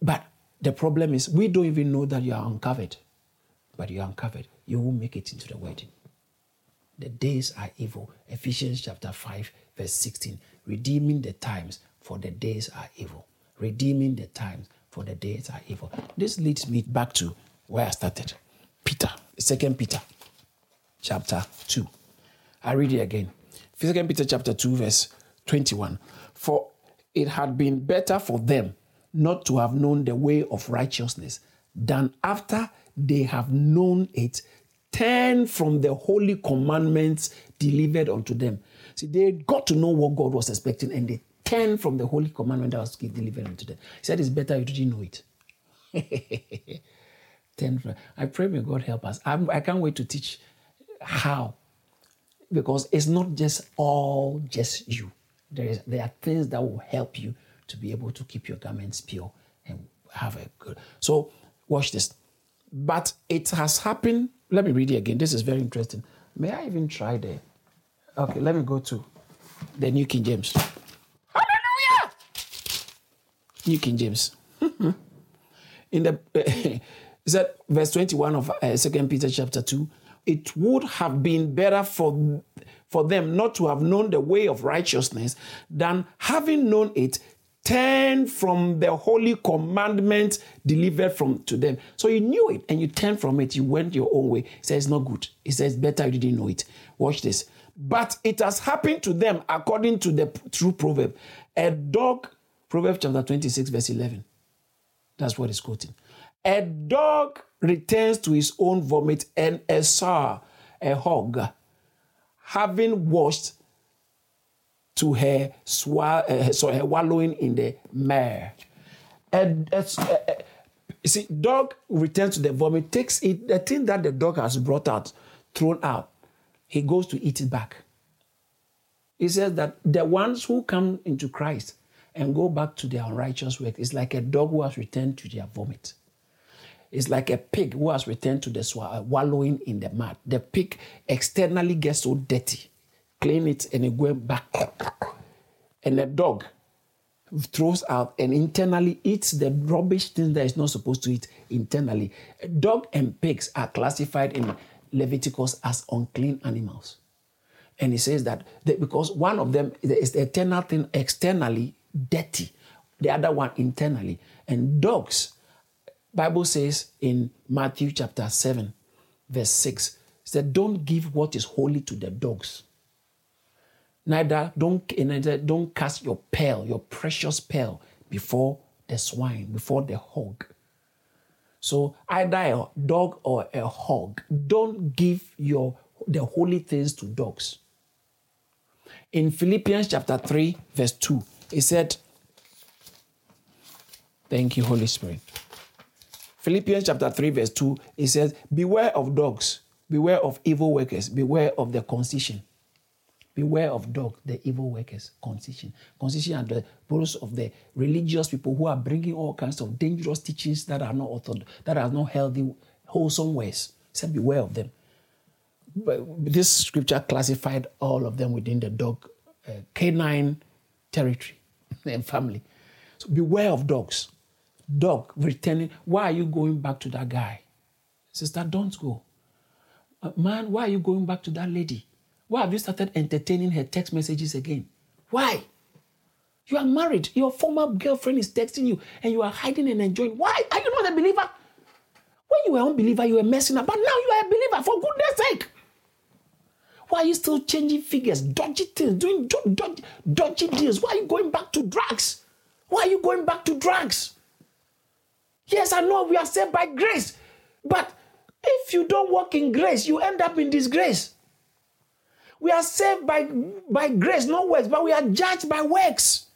But the problem is we don't even know that you are uncovered but you are uncovered, you will make it into the wedding. The days are evil. Ephesians chapter 5, verse 16. Redeeming the times, for the days are evil. Redeeming the times, for the days are evil. This leads me back to where I started. Peter, Second Peter, chapter 2. I read it again. Second Peter chapter 2, verse 21. For it had been better for them not to have known the way of righteousness than after they have known it turn from the holy commandments delivered unto them. See, they got to know what God was expecting and they turned from the holy commandment that was delivered unto them. He said, It's better you didn't know it. turn from, I pray may God help us. I'm, I can not wait to teach how because it's not just all just you. There, is, there are things that will help you to be able to keep your garments pure and have a good. So, watch this. But it has happened. Let me read it again. This is very interesting. May I even try there? Okay, let me go to the New King James. Hallelujah! New King James. In the, uh, is that verse 21 of uh, 2 Peter chapter 2? it would have been better for, for them not to have known the way of righteousness than having known it turn from the holy commandment delivered from to them. So you knew it and you turned from it, you went your own way. He says it's not good. He says better you didn't know it. Watch this. But it has happened to them according to the true proverb. A dog, Proverbs chapter 26, verse 11. That's what he's quoting. A dog returns to his own vomit, and a sow, a hog, having washed to her, swall- uh, so her wallowing in the mire. And uh, uh, see, dog returns to the vomit, takes it, the thing that the dog has brought out, thrown out, he goes to eat it back. He says that the ones who come into Christ and go back to their unrighteous work is like a dog who has returned to their vomit. It's like a pig who has returned to the swallow, wallowing in the mud. The pig externally gets so dirty, clean it, and it goes back. And the dog throws out and internally eats the rubbish thing that is not supposed to eat internally. Dog and pigs are classified in Leviticus as unclean animals. And he says that they, because one of them is the eternal thing externally dirty, the other one internally. And dogs Bible says in Matthew chapter 7, verse 6, said, Don't give what is holy to the dogs. Neither don't, eh, don't cast your pearl, your precious pearl, before the swine, before the hog. So either a dog or a hog, don't give your the holy things to dogs. In Philippians chapter 3, verse 2, it said, Thank you, Holy Spirit. Philippians chapter 3, verse 2, it says, Beware of dogs, beware of evil workers, beware of the concision. Beware of dog, the evil workers, concision. Concision are the boros of the religious people who are bringing all kinds of dangerous teachings that are not orthodox, that are not healthy, wholesome ways. Said, beware of them. But this scripture classified all of them within the dog uh, canine territory and family. So beware of dogs dog returning. Why are you going back to that guy? Sister, don't go. Uh, man, why are you going back to that lady? Why have you started entertaining her text messages again? Why? You are married. Your former girlfriend is texting you and you are hiding and enjoying. Why? Are you not a believer? When you were unbeliever, you were messing up. But now you are a believer, for goodness sake. Why are you still changing figures, dodgy things, doing dodgy, dodgy deals? Why are you going back to drugs? Why are you going back to drugs? Yes, I know we are saved by grace. But if you don't walk in grace, you end up in disgrace. We are saved by, by grace, not works, but we are judged by works.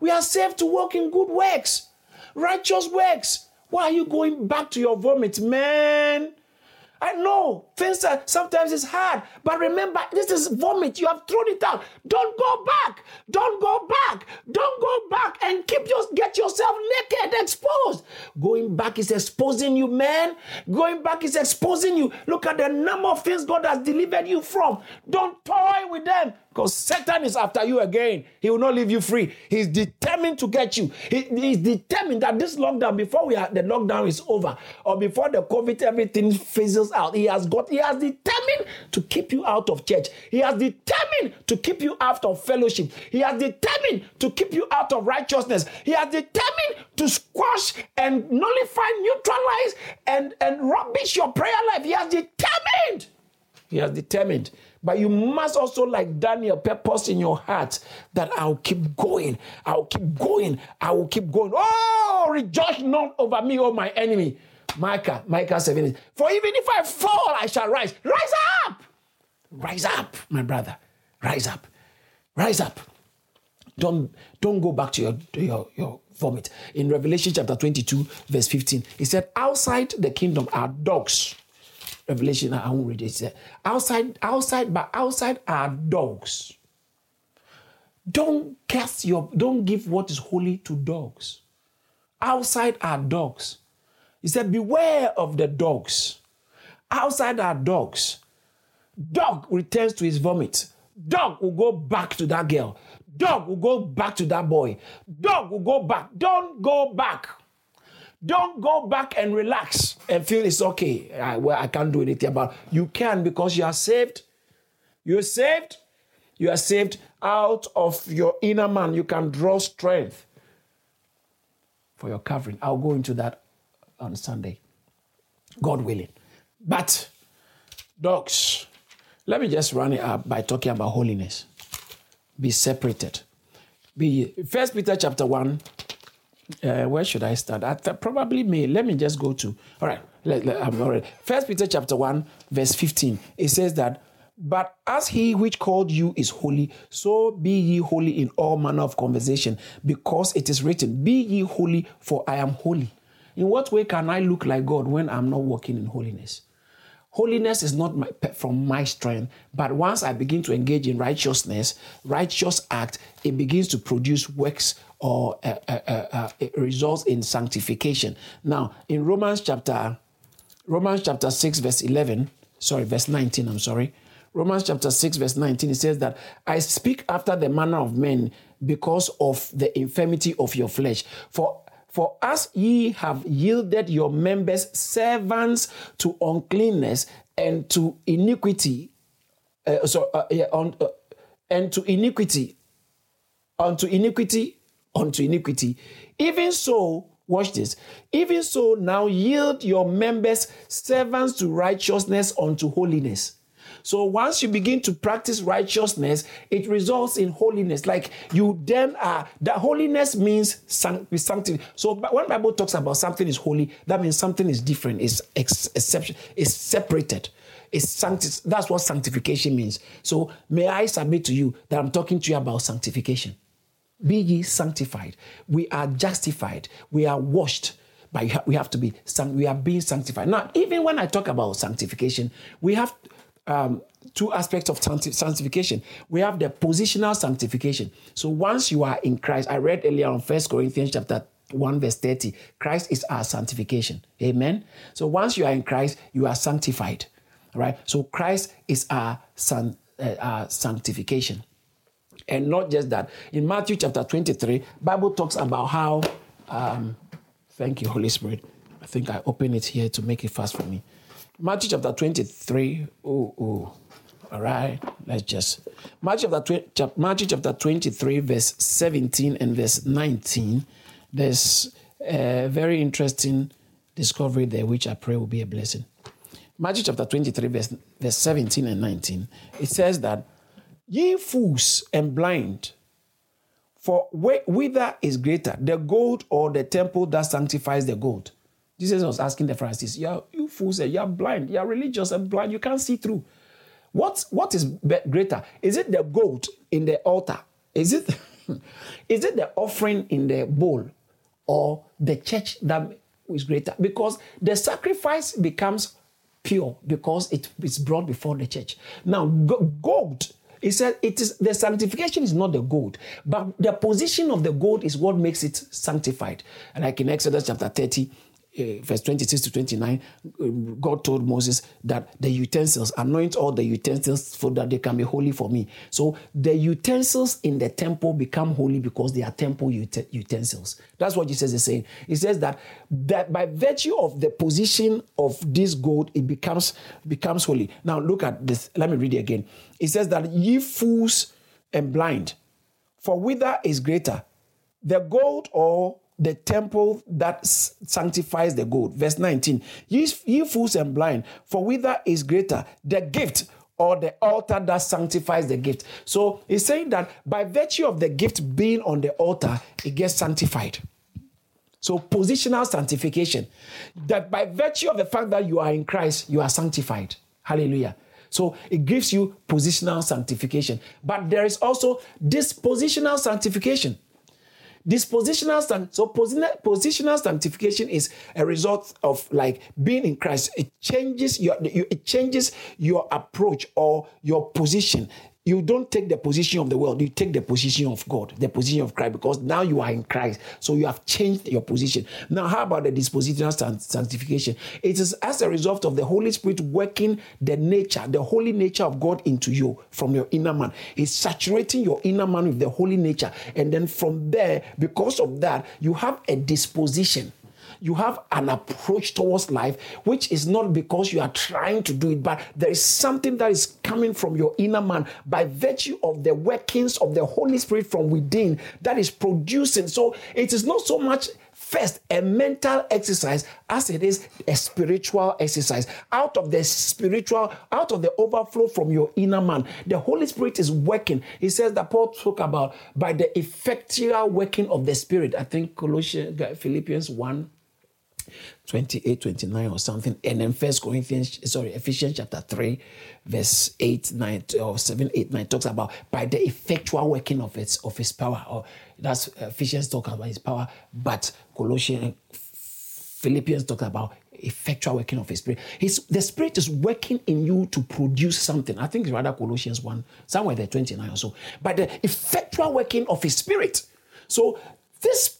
We are saved to walk in good works, righteous works. Why are you going back to your vomit, man? I know things are sometimes it's hard, but remember, this is vomit. You have thrown it out. Don't go back. Don't go back. Don't go back and keep your get yourself naked, exposed. Going back is exposing you, man. Going back is exposing you. Look at the number of things God has delivered you from. Don't toy with them. Because Satan is after you again. He will not leave you free. He's determined to get you. He, he's determined that this lockdown, before we are, the lockdown is over, or before the COVID, everything fizzles out. He has got, he has determined to keep you out of church. He has determined to keep you out of fellowship. He has determined to keep you out of righteousness. He has determined to squash and nullify, neutralize, and, and rubbish your prayer life. He has determined. He has determined. But you must also, like Daniel, purpose in your heart that I'll keep going. I'll keep going. I will keep going. Oh, rejoice not over me, oh my enemy. Micah, Micah 7. For even if I fall, I shall rise. Rise up! Rise up, my brother. Rise up. Rise up. Don't don't go back to your your, your vomit. In Revelation chapter 22, verse 15, he said, Outside the kingdom are dogs. Revelation, I won't read it. Said, outside, outside, but outside are dogs. Don't cast your, don't give what is holy to dogs. Outside are dogs. He said, Beware of the dogs. Outside are dogs. Dog returns to his vomit. Dog will go back to that girl. Dog will go back to that boy. Dog will go back. Don't go back. Don't go back and relax and feel it's okay. I, well, I can't do anything about it. You can because you are saved. You're saved. You are saved out of your inner man. You can draw strength for your covering. I'll go into that on Sunday, God willing. But, dogs, let me just run it up by talking about holiness. Be separated. Be First Peter chapter one. Uh, where should I start? I th- probably me. Let me just go to. All right. Let, let, I'm all right. First Peter chapter one, verse fifteen. It says that but as he which called you is holy, so be ye holy in all manner of conversation, because it is written, Be ye holy, for I am holy. In what way can I look like God when I'm not walking in holiness? Holiness is not my, from my strength, but once I begin to engage in righteousness, righteous act, it begins to produce works or uh, uh, uh, uh results in sanctification. Now, in Romans chapter Romans chapter 6 verse 11, sorry, verse 19, I'm sorry. Romans chapter 6, verse 19, it says that I speak after the manner of men because of the infirmity of your flesh. For for as ye have yielded your members servants to uncleanness and to iniquity, uh, so uh, yeah, on, uh, and to iniquity, unto iniquity, unto iniquity, even so, watch this, even so now yield your members servants to righteousness unto holiness. So once you begin to practice righteousness, it results in holiness. Like you then are, that holiness means sanctity. So when Bible talks about something is holy, that means something is different, is ex- exception, is separated. It's sancti- that's what sanctification means. So may I submit to you that I'm talking to you about sanctification. Be ye sanctified. We are justified. We are washed but we have to be we are being sanctified now even when i talk about sanctification we have um, two aspects of sanctification. We have the positional sanctification. So once you are in Christ, I read earlier on First Corinthians chapter 1 verse 30 christ is our sanctification amen so once you are in christ you are sanctified right so christ is our, san, uh, our sanctification and not just that in matthew chapter 23 bible talks about how um, thank you holy spirit i think i open it here to make it fast for me Matthew chapter 23. Oh, oh. All right. Let's just. Matthew chapter, Matthew chapter 23, verse 17 and verse 19. There's a very interesting discovery there, which I pray will be a blessing. Matthew chapter 23, verse, verse 17 and 19. It says that, Ye fools and blind, for whither is greater, the gold or the temple that sanctifies the gold? Jesus was asking the Pharisees, you, you fools, you are blind, you are religious and blind, you can't see through. What, what is greater? Is it the gold in the altar? Is it, is it the offering in the bowl or the church that is greater? Because the sacrifice becomes pure because it is brought before the church. Now, gold he said it is the sanctification is not the gold, but the position of the gold is what makes it sanctified. And like in Exodus chapter 30, uh, verse 26 to 29, um, God told Moses that the utensils, anoint all the utensils so that they can be holy for me. So the utensils in the temple become holy because they are temple ut- utensils. That's what Jesus is saying. He says that, that by virtue of the position of this gold, it becomes, becomes holy. Now look at this. Let me read it again. It says that ye fools and blind, for whither is greater, the gold or the temple that sanctifies the gold. Verse 19, ye, fools and blind, for whither is greater, the gift or the altar that sanctifies the gift. So he's saying that by virtue of the gift being on the altar, it gets sanctified. So, positional sanctification. That by virtue of the fact that you are in Christ, you are sanctified. Hallelujah. So it gives you positional sanctification. But there is also dispositional sanctification. Dispositional so positional sanctification is a result of like being in Christ. It changes your it changes your approach or your position you don't take the position of the world, you take the position of God, the position of Christ, because now you are in Christ. So you have changed your position. Now, how about the dispositional sanctification? It is as a result of the Holy Spirit working the nature, the holy nature of God into you from your inner man. It's saturating your inner man with the holy nature. And then from there, because of that, you have a disposition you have an approach towards life which is not because you are trying to do it, but there is something that is coming from your inner man by virtue of the workings of the Holy Spirit from within that is producing. So it is not so much first a mental exercise as it is a spiritual exercise. Out of the spiritual out of the overflow from your inner man the holy spirit is working. He says that paul talk about by the effectual working of the spirit. I think colossians philippians 1 28, 29 or something. And then First Corinthians, sorry, Ephesians chapter 3, verse 8, 9, or 7, 8, 9 talks about by the effectual working of its of his power. Or that's Ephesians talking about his power, but Colossians, Philippians talk about effectual working of his spirit. His, the spirit is working in you to produce something. I think it's rather Colossians 1, somewhere there, 29 or so. But the effectual working of his spirit. So this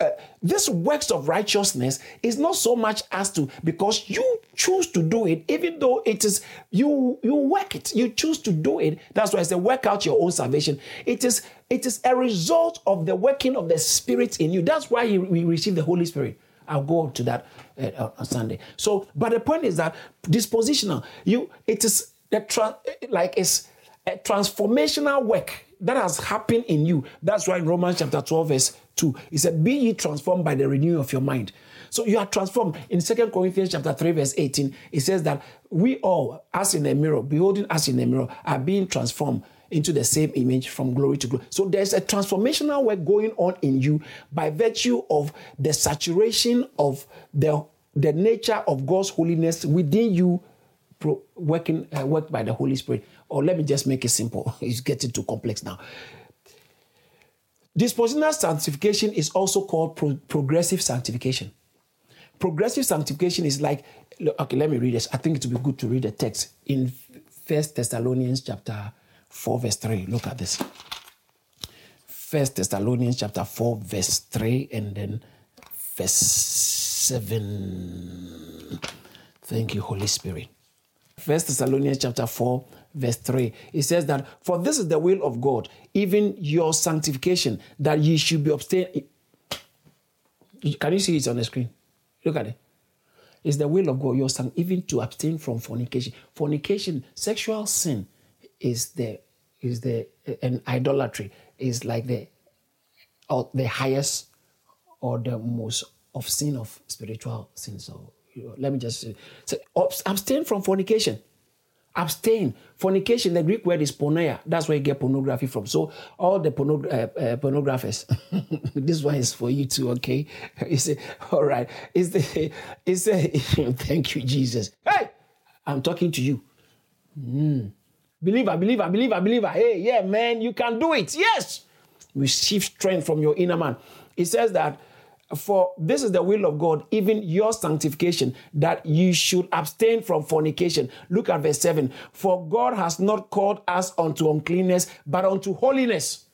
uh, this works of righteousness is not so much as to because you choose to do it, even though it is you you work it, you choose to do it. That's why I say work out your own salvation. It is it is a result of the working of the Spirit in you. That's why we receive the Holy Spirit. I'll go to that uh, on Sunday. So, but the point is that dispositional. You it is the tra- like it's a transformational work that has happened in you. That's why in Romans chapter 12, verse 2, he said, Be ye transformed by the renewing of your mind. So you are transformed. In Second Corinthians chapter 3, verse 18, it says that we all, as in a mirror, beholding us in a mirror, are being transformed into the same image from glory to glory. So there's a transformational work going on in you by virtue of the saturation of the, the nature of God's holiness within you, working uh, worked by the Holy Spirit. Or let me just make it simple. It's getting too complex now. Dispositional sanctification is also called pro- progressive sanctification. Progressive sanctification is like, okay, let me read this. I think it would be good to read the text in First Thessalonians chapter 4, verse 3. Look at this. First Thessalonians chapter 4, verse 3, and then verse 7. Thank you, Holy Spirit. First Thessalonians chapter 4, verse 3. It says that, For this is the will of God, even your sanctification, that ye should be abstain. Can you see it on the screen? Look at it. It's the will of God, your son, even to abstain from fornication. Fornication, sexual sin, is the is the and idolatry is like the or the highest or the most of sin of spiritual sin. So you know, let me just say, so abstain from fornication. Abstain. Fornication, the Greek word is porneia. That's where you get pornography from. So all the uh, uh, pornographers, this one is for you too, okay? You say, all right. Is the, is the, thank you, Jesus. Hey, I'm talking to you. Mm. Believer, believer, believer, believer. Hey, yeah, man, you can do it. Yes. Receive strength from your inner man. It says that for this is the will of God, even your sanctification, that you should abstain from fornication. Look at verse 7. For God has not called us unto uncleanness, but unto holiness.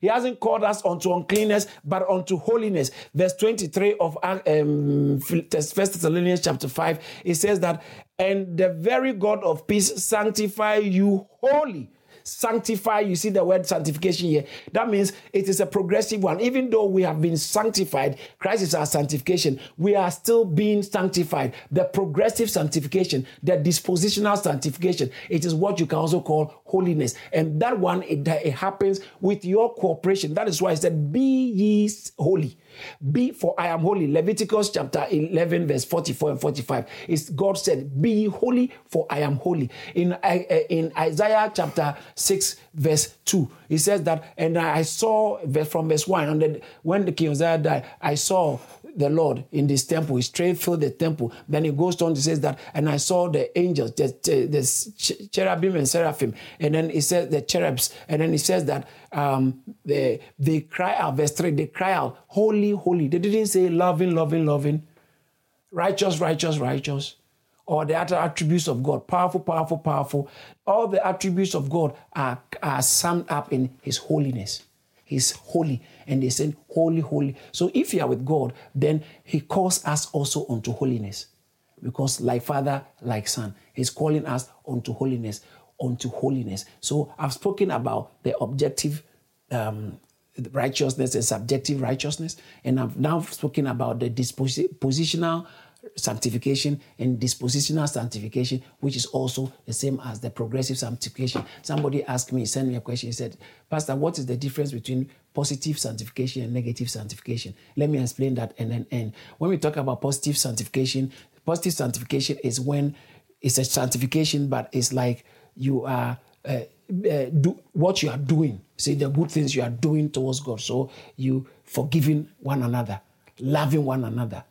He hasn't called us unto uncleanness, but unto holiness. Verse 23 of um, First Thessalonians chapter 5, it says that, and the very God of peace sanctify you wholly sanctify. You see the word sanctification here. That means it is a progressive one. Even though we have been sanctified, Christ is our sanctification, we are still being sanctified. The progressive sanctification, the dispositional sanctification, it is what you can also call holiness. And that one, it, it happens with your cooperation. That is why I said, Be ye holy Be for I am holy. Leviticus chapter 11, verse 44 and 45. Is God said, Be holy, for I am holy. In, uh, in Isaiah chapter 6, verse 2, he says that, and I saw from verse 1, and then when the king Uzziah died, I saw the Lord in this temple. He straight filled the temple. Then he goes on to says that, and I saw the angels, the, the cherubim and seraphim, and then he says the cherubs, and then he says that um, they they cry out. Verse three, they cry out, holy, holy. They didn't say loving, loving, loving, righteous, righteous, righteous, or the other attributes of God, powerful, powerful, powerful. All the attributes of God are, are summed up in His holiness. He's holy. And they said, Holy, holy. So if you are with God, then He calls us also unto holiness. Because like Father, like Son, He's calling us unto holiness, unto holiness. So I've spoken about the objective um, righteousness and subjective righteousness. And I've now spoken about the dispositional sanctification and dispositional sanctification, which is also the same as the progressive sanctification. Somebody asked me, sent me a question. He said, Pastor, what is the difference between positive sanctification and negative sanctification? Let me explain that and then end. When we talk about positive sanctification, positive sanctification is when it's a sanctification, but it's like you are uh, uh, do what you are doing. See the good things you are doing towards God. So you forgiving one another, loving one another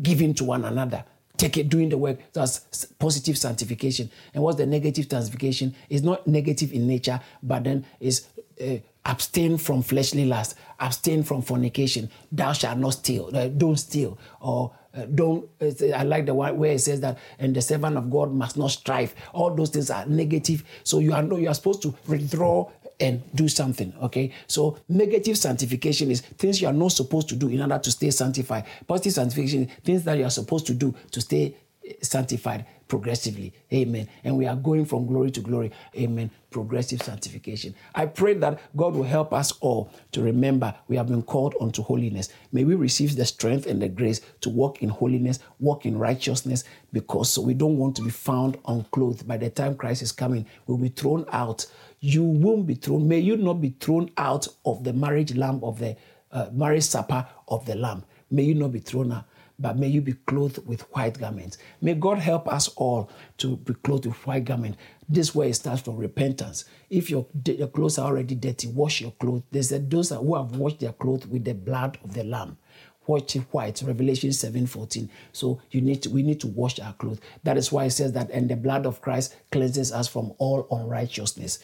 giving to one another. Take it doing the work. That's positive sanctification. And what's the negative sanctification? Is not negative in nature but then is uh, abstain from fleshly lust abstain from fornication. Thou shalt not steal uh, don't steal. Or uh, don't i like the one where it says that and the servant of god must not strive. All those things are negative. So you are you are supposed to withdraw and do something. Okay. So negative sanctification is things you are not supposed to do in order to stay sanctified. Positive sanctification is things that you are supposed to do to stay eh, sanctified progressively. Amen. And we are going from glory to glory. Amen. Progressive sanctification. I pray that God will help us all to remember we have been called unto holiness. May we receive the strength and the grace to walk in holiness, walk in righteousness, because we don't want to be found unclothed. By the time Christ is coming, we'll be thrown out you won't be thrown. May you not be thrown out of the marriage lamb of the uh, marriage supper of the lamb. May you not be thrown out, but may you be clothed with white garments. May God help us all to be clothed with white garment. This way it starts from repentance. If your, your clothes are already dirty, wash your clothes. There's a, those who have washed their clothes with the blood of the lamb white white revelation 7 14 so you need to we need to wash our clothes that is why it says that and the blood of christ cleanses us from all unrighteousness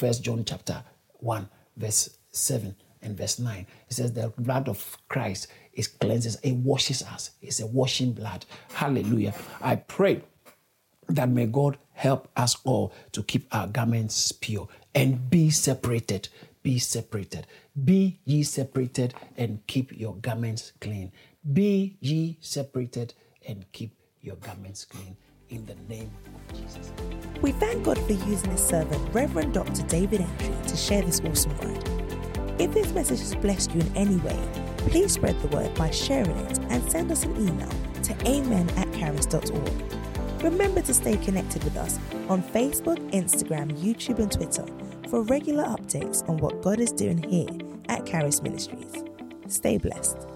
First John chapter 1, verse 7 and verse 9. It says the blood of Christ is cleanses, it washes us. It's a washing blood. Hallelujah. I pray that may God help us all to keep our garments pure and be separated. Be separated. Be ye separated and keep your garments clean. Be ye separated and keep your garments clean in the name of Jesus. We thank God for using his servant, Reverend Dr. David Entry, to share this awesome word. If this message has blessed you in any way, please spread the word by sharing it and send us an email to amen at charis.org. Remember to stay connected with us on Facebook, Instagram, YouTube, and Twitter for regular updates on what God is doing here at Charis Ministries. Stay blessed.